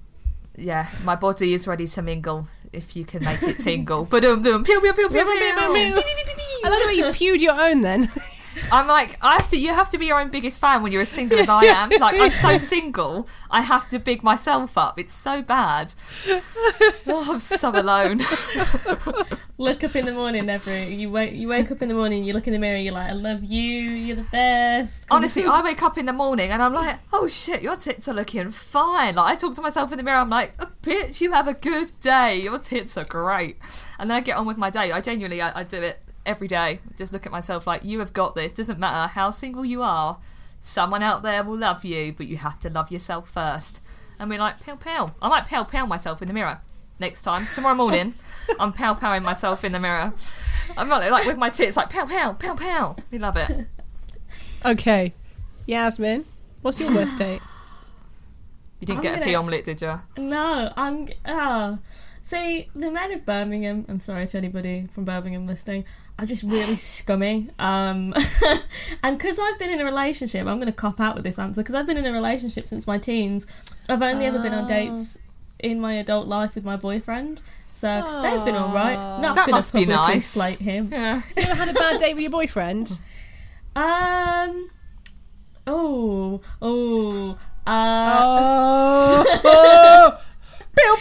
Yeah, my body is ready to mingle if you can make it tingle. But um, pew pew pew pew pew.
I love the way you pewed your own then.
I'm like, I have to. You have to be your own biggest fan when you're as single as I am. Like, I'm so single. I have to big myself up. It's so bad. Oh, I'm so alone.
Look up in the morning, every you wake you wake up in the morning, you look in the mirror, you're like, I love you, you're the best.
Honestly, I wake up in the morning and I'm like, oh shit, your tits are looking fine. Like, I talk to myself in the mirror. I'm like, oh, bitch, you have a good day. Your tits are great. And then I get on with my day. I genuinely, I, I do it every day. Just look at myself like, you have got this. Doesn't matter how single you are. Someone out there will love you, but you have to love yourself first. And we're like, pow pow. I might pow pow myself in the mirror next time. Tomorrow morning, I'm pow powing myself in the mirror. I'm not like with my tits, like pow pow, pow pow. We love it.
okay, Yasmin, what's your worst date?
You didn't
I'm
get a
gonna-
pea omelette, did you?
No, I'm. Oh. See, the men of Birmingham, I'm sorry to anybody from Birmingham listening, are just really scummy. Um, and because I've been in a relationship, I'm going to cop out with this answer, because I've been in a relationship since my teens. I've only ever been on
Oh.
dates in my adult life with my boyfriend. So they've been alright. Not
That
gonna
must be
publicly
nice.
slate him.
Yeah.
You ever had a bad date with your boyfriend?
Um. Oh. Oh. Uh,
Oh, oh, pew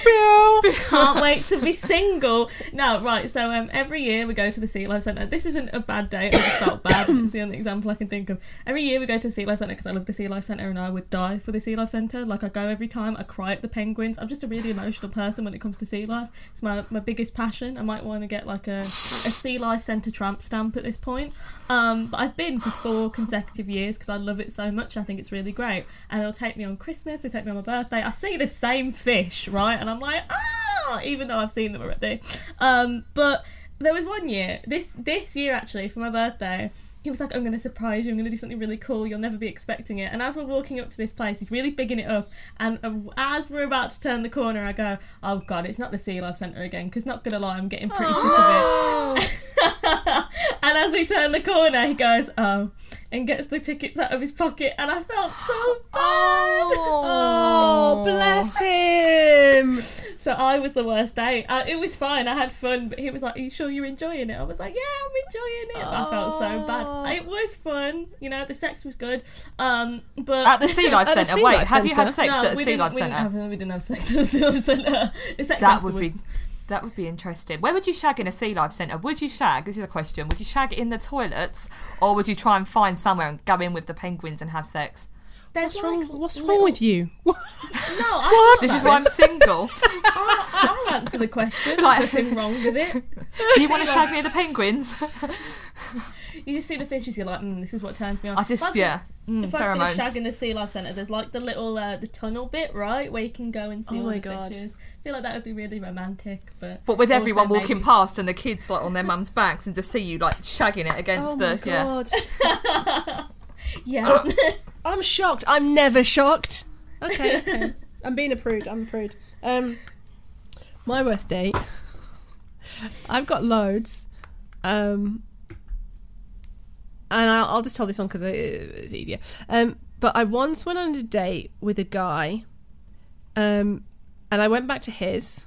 pew.
Can't wait to be single. No, right. So um, every year we go to the Sea Life Centre. This isn't a bad day. I just felt bad. It's the only example I can think of. Every year we go to the Sea Life Centre because I love the Sea Life Centre and I would die for the Sea Life Centre. Like I go every time. I cry at the penguins. I'm just a really emotional person when it comes to sea life. It's my, my biggest passion. I might want to get like a, a Sea Life Centre tramp stamp at this point. Um, but I've been for four consecutive years because I love it so much. I think it's really great. And it'll take me on Christmas. It'll take me on my birthday. I see the same fish, right? And I'm like, ah, even though I've seen them already. Um, but there was one year, this this year actually, for my birthday. He was like, I'm going to surprise you. I'm going to do something really cool. You'll never be expecting it. And as we're walking up to this place, he's really bigging it up. And uh, as we're about to turn the corner, I go, Oh, God, it's not the Sea Life Centre again. Because, not going to lie, I'm getting pretty sick of it. and as we turn the corner, he goes, Oh, and gets the tickets out of his pocket. And I felt so bad.
Oh, bless him.
So I was the worst date. Uh, it was fine. I had fun, but he was like, "Are you sure you're enjoying it?" I was like, "Yeah, I'm enjoying it." But I felt so bad. It was fun. You know, the sex was good. Um, but
At the Sea Life Centre. Wait,
Life
have you had sex
no,
at the Sea
didn't,
Life
we didn't
Centre?
have we didn't have sex at the Sea Life Centre. The sex
That would be
afterwards.
That would be interesting. Where would you shag in a sea life centre? Would you shag? This is a question. Would you shag in the toilets, or would you try and find somewhere and go in with the penguins and have sex?
There's
What's wrong?
like
What's
little-
wrong with you?
No, I
This is why I'm single.
I'll, I'll answer the question.
Like-
There's nothing wrong with it.
Do you want to shag near the penguins?
You just see the fishes, you're like, mm, this is what turns me on.
I
If was
just yeah. Mm,
If I was going shag in the Sea Life Centre, there's like the little uh, the tunnel bit, right, where you can go and see
Oh
all
my
the
God.
fishes. I feel like that would be really romantic, but
But with
also
everyone walking
maybe-
past and the kids like on their mum's backs and just see you like shagging it against
Oh my
the yeah.
god.
Yeah,
I'm shocked. I'm never shocked. Okay, okay. I'm being a prude. I'm a prude. Um, my worst date. I've got loads. Um, and I'll, I'll just tell this one because it's easier. Um, but I once went on a date with a guy. Um, and I went back to his,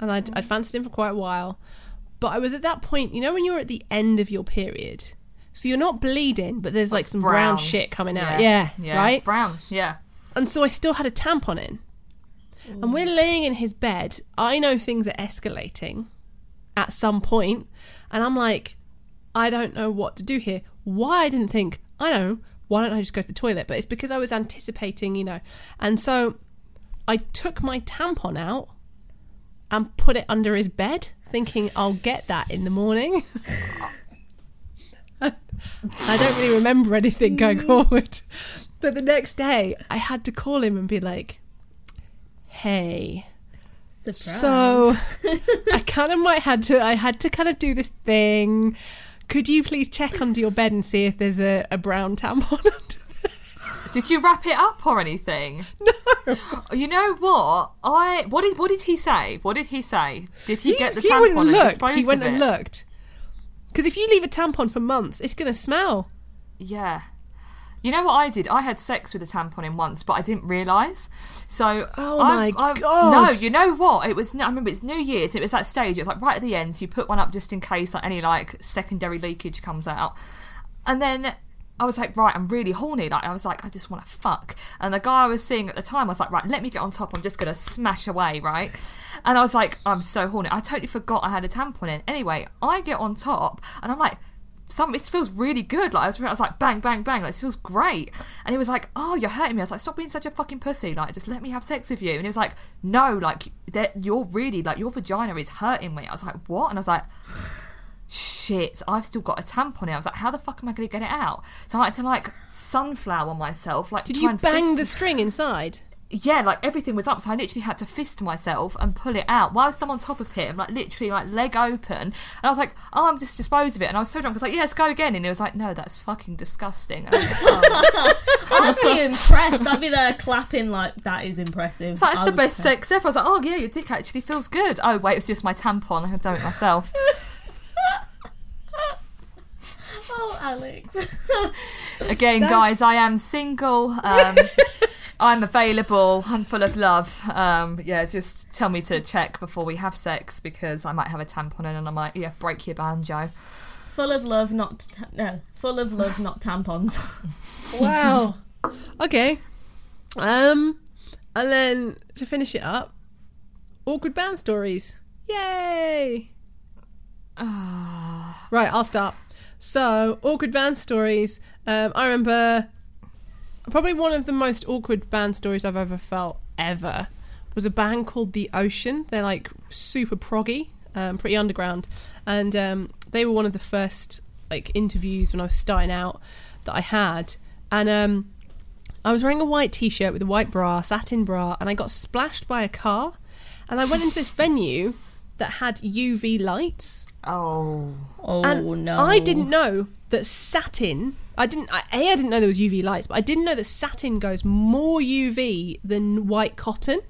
and I'd, I'd fancied him for quite a while. But I was at that point, you know, when you're at the end of your period. So you're not bleeding, but there's like some brown,
brown.
shit coming out. Yeah, right?
Brown, yeah.
And so I still had a tampon in. And we're laying in his bed. I know things are escalating at some point, And I'm like, I don't know what to do here. Why I didn't think, I know, why don't I just go to the toilet? But it's because I was anticipating, you know. And so I took my tampon out and put it under his bed, thinking I'll get that in the morning. I don't really remember anything going mm. forward. But the next day, I had to call him and be like, hey.
Surprise.
So I kind of might had to I had to kind of do this thing. Could you please check under your bed and see if there's a, a brown tampon under there?
Did you wrap it up or anything? No. You know what? I what did what did he say? What did he say? Did he, get the
he
tampon
and looked.
dispose
He went
of
and
it?
looked. Because if you leave a tampon for months, it's going to smell.
Yeah. You know what I did? I had sex with a tampon in once, but I didn't realise. So,
Oh
I've-
my
I've-
God.
No, you know what? It was. I remember it's New Year's. It was that stage. It was like right at the end. So you put one up just in case like any like secondary leakage comes out, and then I was like, right, I'm really horny. Like I was like, I just want to fuck. And the guy I was seeing at the time, I was like, right, let me get on top. I'm just gonna smash away, right? And I was like, I'm so horny. I totally forgot I had a tampon in. Anyway, I get on top, and I'm like some it feels really good. Like I was, I was like bang, bang, bang. Like this feels great. And he was like, "Oh, you're hurting me." I was like, "Stop being such a fucking pussy. Like just let me have sex with you." And he was like, "No, like that you're really like your vagina is hurting me." I was like, "What?" And I was like. Shit, I've still got a tampon in. I was like, how the fuck am I going to get it out? So I had to like sunflower myself. Like,
Did
try
you
and
bang
fist-
the string inside?
Yeah, like everything was up, so I literally had to fist myself and pull it out whilst I'm on top of him, like literally like leg open. And I was like, oh, I'm just dispose of it. And I was so drunk, I was like, yeah, let's go again. And he was like, no, that's fucking disgusting. I like, oh.
I'd be impressed. I'd be there clapping like that is impressive.
It's
I
the best
say.
sex ever. I was like, oh yeah, your dick actually feels good. Oh wait, it's just my tampon. I had done it myself.
Oh, Alex.
Again,
That's-
guys, I am single. Um, I'm available. I'm full of love. Um, yeah, just tell me to check before we have sex because I might have a tampon in and I might yeah break your banjo.
full of love, not ta- no. Full of love, not tampons.
Wow. okay. Um, and then to finish it up, awkward band stories. Yay! right, I'll start. So, awkward band stories. Um, I remember probably one of the most awkward band stories I've ever felt ever was a band called The Ocean. They're like super proggy, um, pretty underground, and um, they were one of the first like interviews when I was starting out that I had, and um, I was wearing a white t-shirt with a white bra, satin bra, and I got splashed by a car, and I went into this venue that had UV lights.
Oh.
Oh
And
no!
I didn't know that satin. I didn't. I, a, I didn't know there was UV lights, but I didn't know that satin goes more UV than white cotton.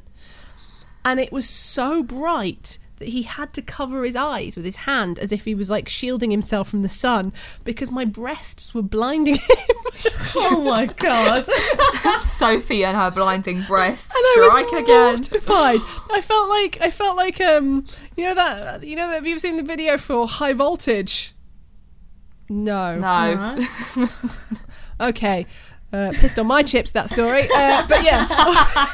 And it was so bright that he had to cover his eyes with his hand as if he was like shielding himself from the sun because my breasts were blinding him.
Oh my god!
Sophie and her blinding breasts.
And I was
Strike again.
mortified. I felt like I felt like um you know that you know that have you ever seen the video for high voltage? No.
No.
Okay. Uh, pissed on my chips that story. Uh, but yeah.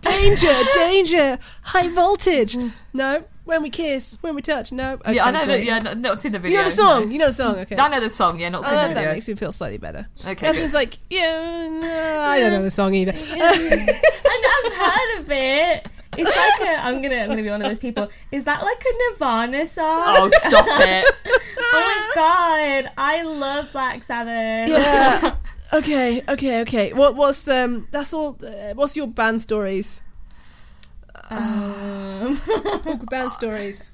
danger, danger, high voltage. No, when we kiss, when we touch. No. Okay,
yeah, I know that. Yeah, not, not seen the video.
You know the song.
no.
You know the song. Okay.
I know the song. Yeah, not
Oh,
seen
that,
the
that makes me feel slightly better.
Okay.
Jasmine's like, yeah, no, I don't know the song either.
and I've heard of it. It's like a. I'm gonna. I'm gonna be one of those people. Is that like a Nirvana song?
Oh, stop it!
Oh my god! I love Black Sabbath.
Yeah. okay. Okay. Okay. What? What's um? That's all. Uh, what's your band stories?
Um,
Awkward band stories.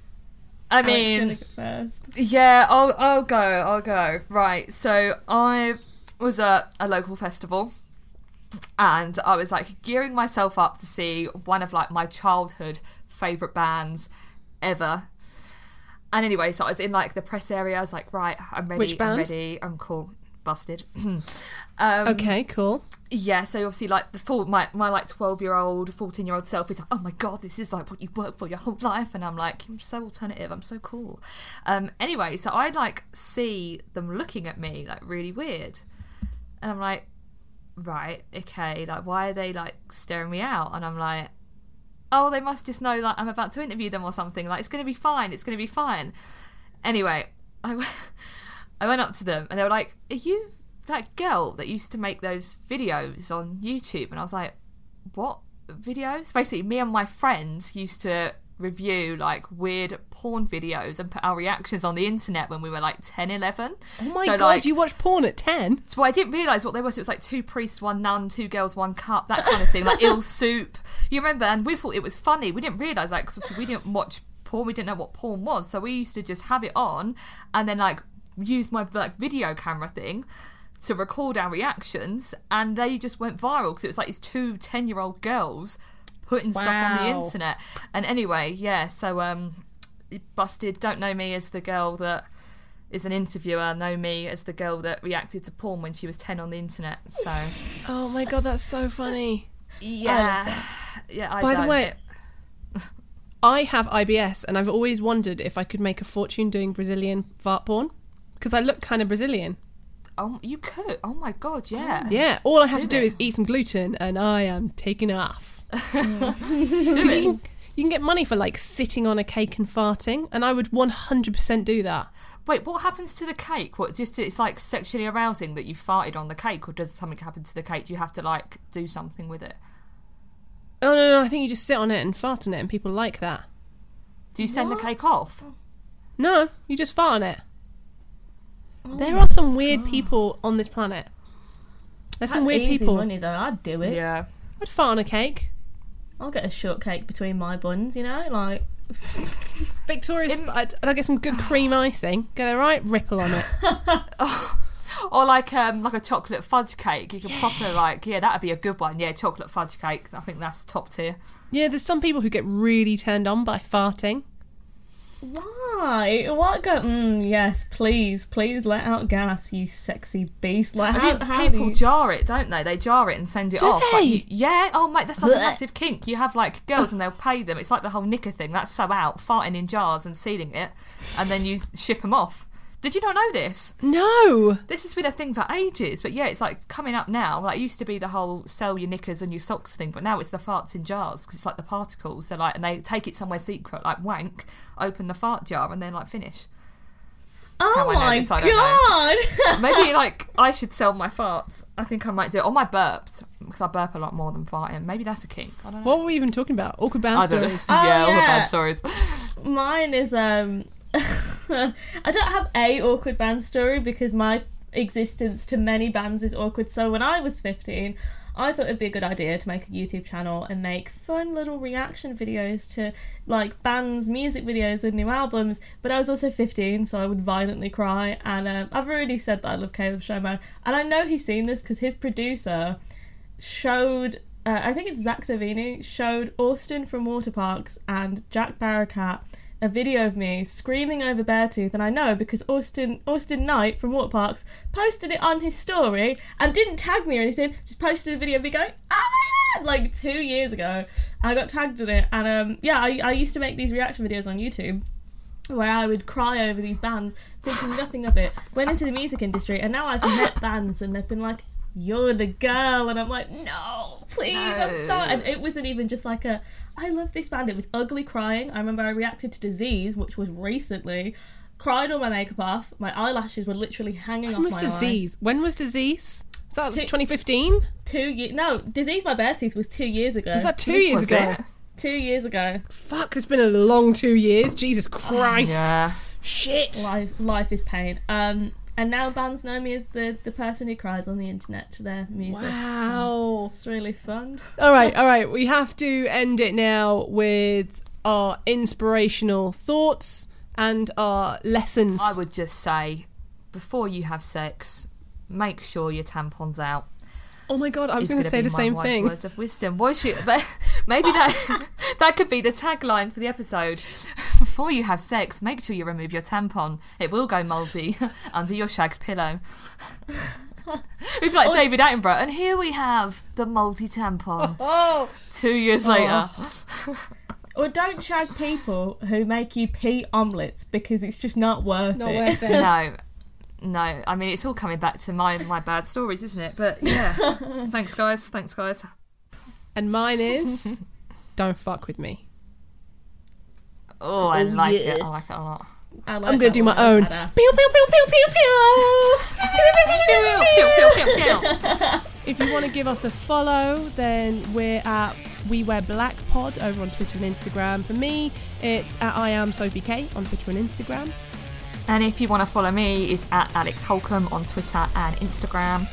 I
Alex,
mean,
gonna first.
Yeah, I'll I'll go. I'll go. Right. So I was at a local festival and I was like gearing myself up to see one of like my childhood favorite bands ever. And anyway, so I was in like the press area. I was like, right, I'm ready.
Which band?
I'm ready. I'm cool. Busted. um,
Okay. Cool.
yeah, so obviously, like the full my my like twelve year old, fourteen year old self is like, oh my god, this is like what you work for your whole life, and I'm like, I'm so alternative, I'm so cool. Um, anyway, so I like see them looking at me like really weird, and I'm like, right, okay, like why are they like staring me out? And I'm like, oh, they must just know like I'm about to interview them or something. Like it's gonna be fine, it's gonna be fine. Anyway, I went, I went up to them and they were like, are you that girl that used to make those videos on YouTube? And I was like, what videos? Basically, me and my friends used to review like weird porn videos and put our reactions on the internet when we were like 10 11
Oh my
So,
god!
like-
you watched porn at ten?
so I didn't realise what they were. So it was like two priests, one nun, two girls, one cup, that kind of thing, like ill soup. You remember? And we thought it was funny. We didn't realise like because we didn't watch porn. We didn't know what porn was. So we used to just have it on and then like use my like video camera thing to record our reactions. And they just went viral because it was like these two 10 year old girls putting stuff on the internet. And anyway, yeah. So um, busted. Don't know me as the girl that is an interviewer know me as the girl that reacted to porn when she was 10 on the internet. So,
Oh my god, that's so funny.
yeah. Yeah, I
By the way- I have IBS, and I've always wondered if I could make a fortune doing Brazilian fart porn because I look kind of Brazilian.
oh, you could. Oh my god, yeah.
Yeah, all I have to
Do
do
it.
is eat some gluten, and I am taking off. Mm.
Do
You can, you can get money for like sitting on a cake and farting, and I would 100% do that.
Wait, what happens to the cake? What, just it's like sexually arousing that you farted on the cake, or does something happen to the cake? Do you have to like do something with it?
Oh no, no, I think you just sit on it and fart on it, and people like that.
Do you send
What?
the cake off?
No, you just fart on it.
Oh
there are some weird people on this planet. There's some weird
easy
people.
money though. I'd do it.
Yeah.
I'd fart on a cake.
I'll get a shortcake between my buns. You know, like
Victoria's. I'd, I'd get some good cream icing. Get a right ripple on it.
Or like um like a chocolate fudge cake. You could proper like yeah, that'd be a good one. Yeah, chocolate fudge cake. I think that's top tier.
Yeah, there's some people who get really turned on by farting.
Why? What go? Mm, yes, please, please let out gas, you sexy beast. Like
I
how,
people
you-
jar it, don't they? They jar it and send it
Do
off. Like,
they?
you- yeah. Oh mate, that's like a massive kink. You have like girls and they'll pay them. It's like the whole knicker thing. That's so out. Farting in jars and sealing it, and then you ship them off Did you not know this?
No.
This has been a thing for ages, but yeah, it's like coming up now. Like it used to be the whole sell your knickers and your socks thing, but now it's the farts in jars because it's like the particles. They're like, and they take it somewhere secret, like wank, open the fart jar, and then like finish.
Oh
How I know
my
this, I don't know.
god!
Maybe like I should sell my farts. I think I might do it. Or my burps because I burp a lot more than farting. Maybe that's a kink. I don't know.
What were we even talking about? Awkward
don't
stories.
Oh,
yeah, the bad stories.
Mine is um I don't have a awkward band story because my existence to many bands is awkward. So when I was 15, I thought it'd be a good idea to make a YouTube channel and make fun little reaction videos to like bands, music videos, and new albums. But I was also 15, so I would violently cry. And um, I've already said that I love Caleb Shomo, and I know he's seen this because his producer showed. Uh, I think it's Zakk Cervini showed Awsten from Waterparks and Jack Barakat a video of me screaming over Beartooth, and I know because Awsten Awsten Knight from Waterparks posted it on his story and didn't tag me or anything, just posted a video of me going, "Oh my god!" like two years ago. I got tagged in it, and um, yeah, I, I used to make these reaction videos on YouTube where I would cry over these bands, thinking nothing of it. Went into the music industry, and now I've met bands, and they've been like, "You're the girl," and I'm like, "No, please, I'm sorry." And it wasn't even just like a, "I love this band." It was ugly crying. I remember I reacted to Disease, which was recently. Cried all my makeup off. My eyelashes were literally hanging
When
off
was
my eye.
disease? When was disease? Was that 2015?
Two years. No, Disease by Beartooth was two years ago.
Was that two
This
years ago?
it.
two years ago?
Fuck, it's been a long two years. Jesus Christ.
Yeah.
Shit.
life life is pain. Um, and now bands know me as the the person who cries on the internet to their music.
Wow.
It's really fun.
All right, all right. We have to end it now with our inspirational thoughts and our lessons.
I would just say, before you have sex, make sure your tampon's out.
Oh my god, I was going to say
be
the
my
same
wise
thing.
Words of wisdom. What should, maybe that that could be the tagline for the episode. Before you have sex, make sure you remove your tampon. It will go mouldy under your shag's pillow. We've be like oh. David Attenborough, and here we have the multi tampon.
Oh,
Two years later, oh.
Or don't shag people who make you pee omelets because it's just not worth it.
not
it.
worth it.
no, no. I mean, it's all coming back to my my bad stories, isn't it? But yeah, thanks guys, thanks guys.
And mine is don't fuck with me.
Oh, I oh, like
yeah.
it. I like it a lot.
I like
I'm gonna do my
one
own.
better.
Pew, pew, pew, pew, pew, pew.
Pew, pew, pew, pew, pew.
If you want to give us a follow, then we're at We Wear Black Pod over on Twitter and Instagram. For me, it's at I am Sophie K on Twitter and Instagram.
And if you want to follow me, it's at Alex Holcomb on Twitter and Instagram.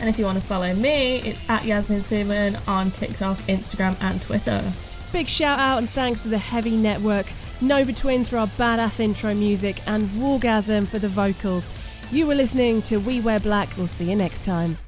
And if you want to follow me, it's at Yasmin Suman on TikTok, Instagram, and Twitter.
Big shout out and thanks to the Heavy Network, Nova Twins for our badass intro music, and Wargasm for the vocals. You were listening to We Wear Black. We'll see you next time.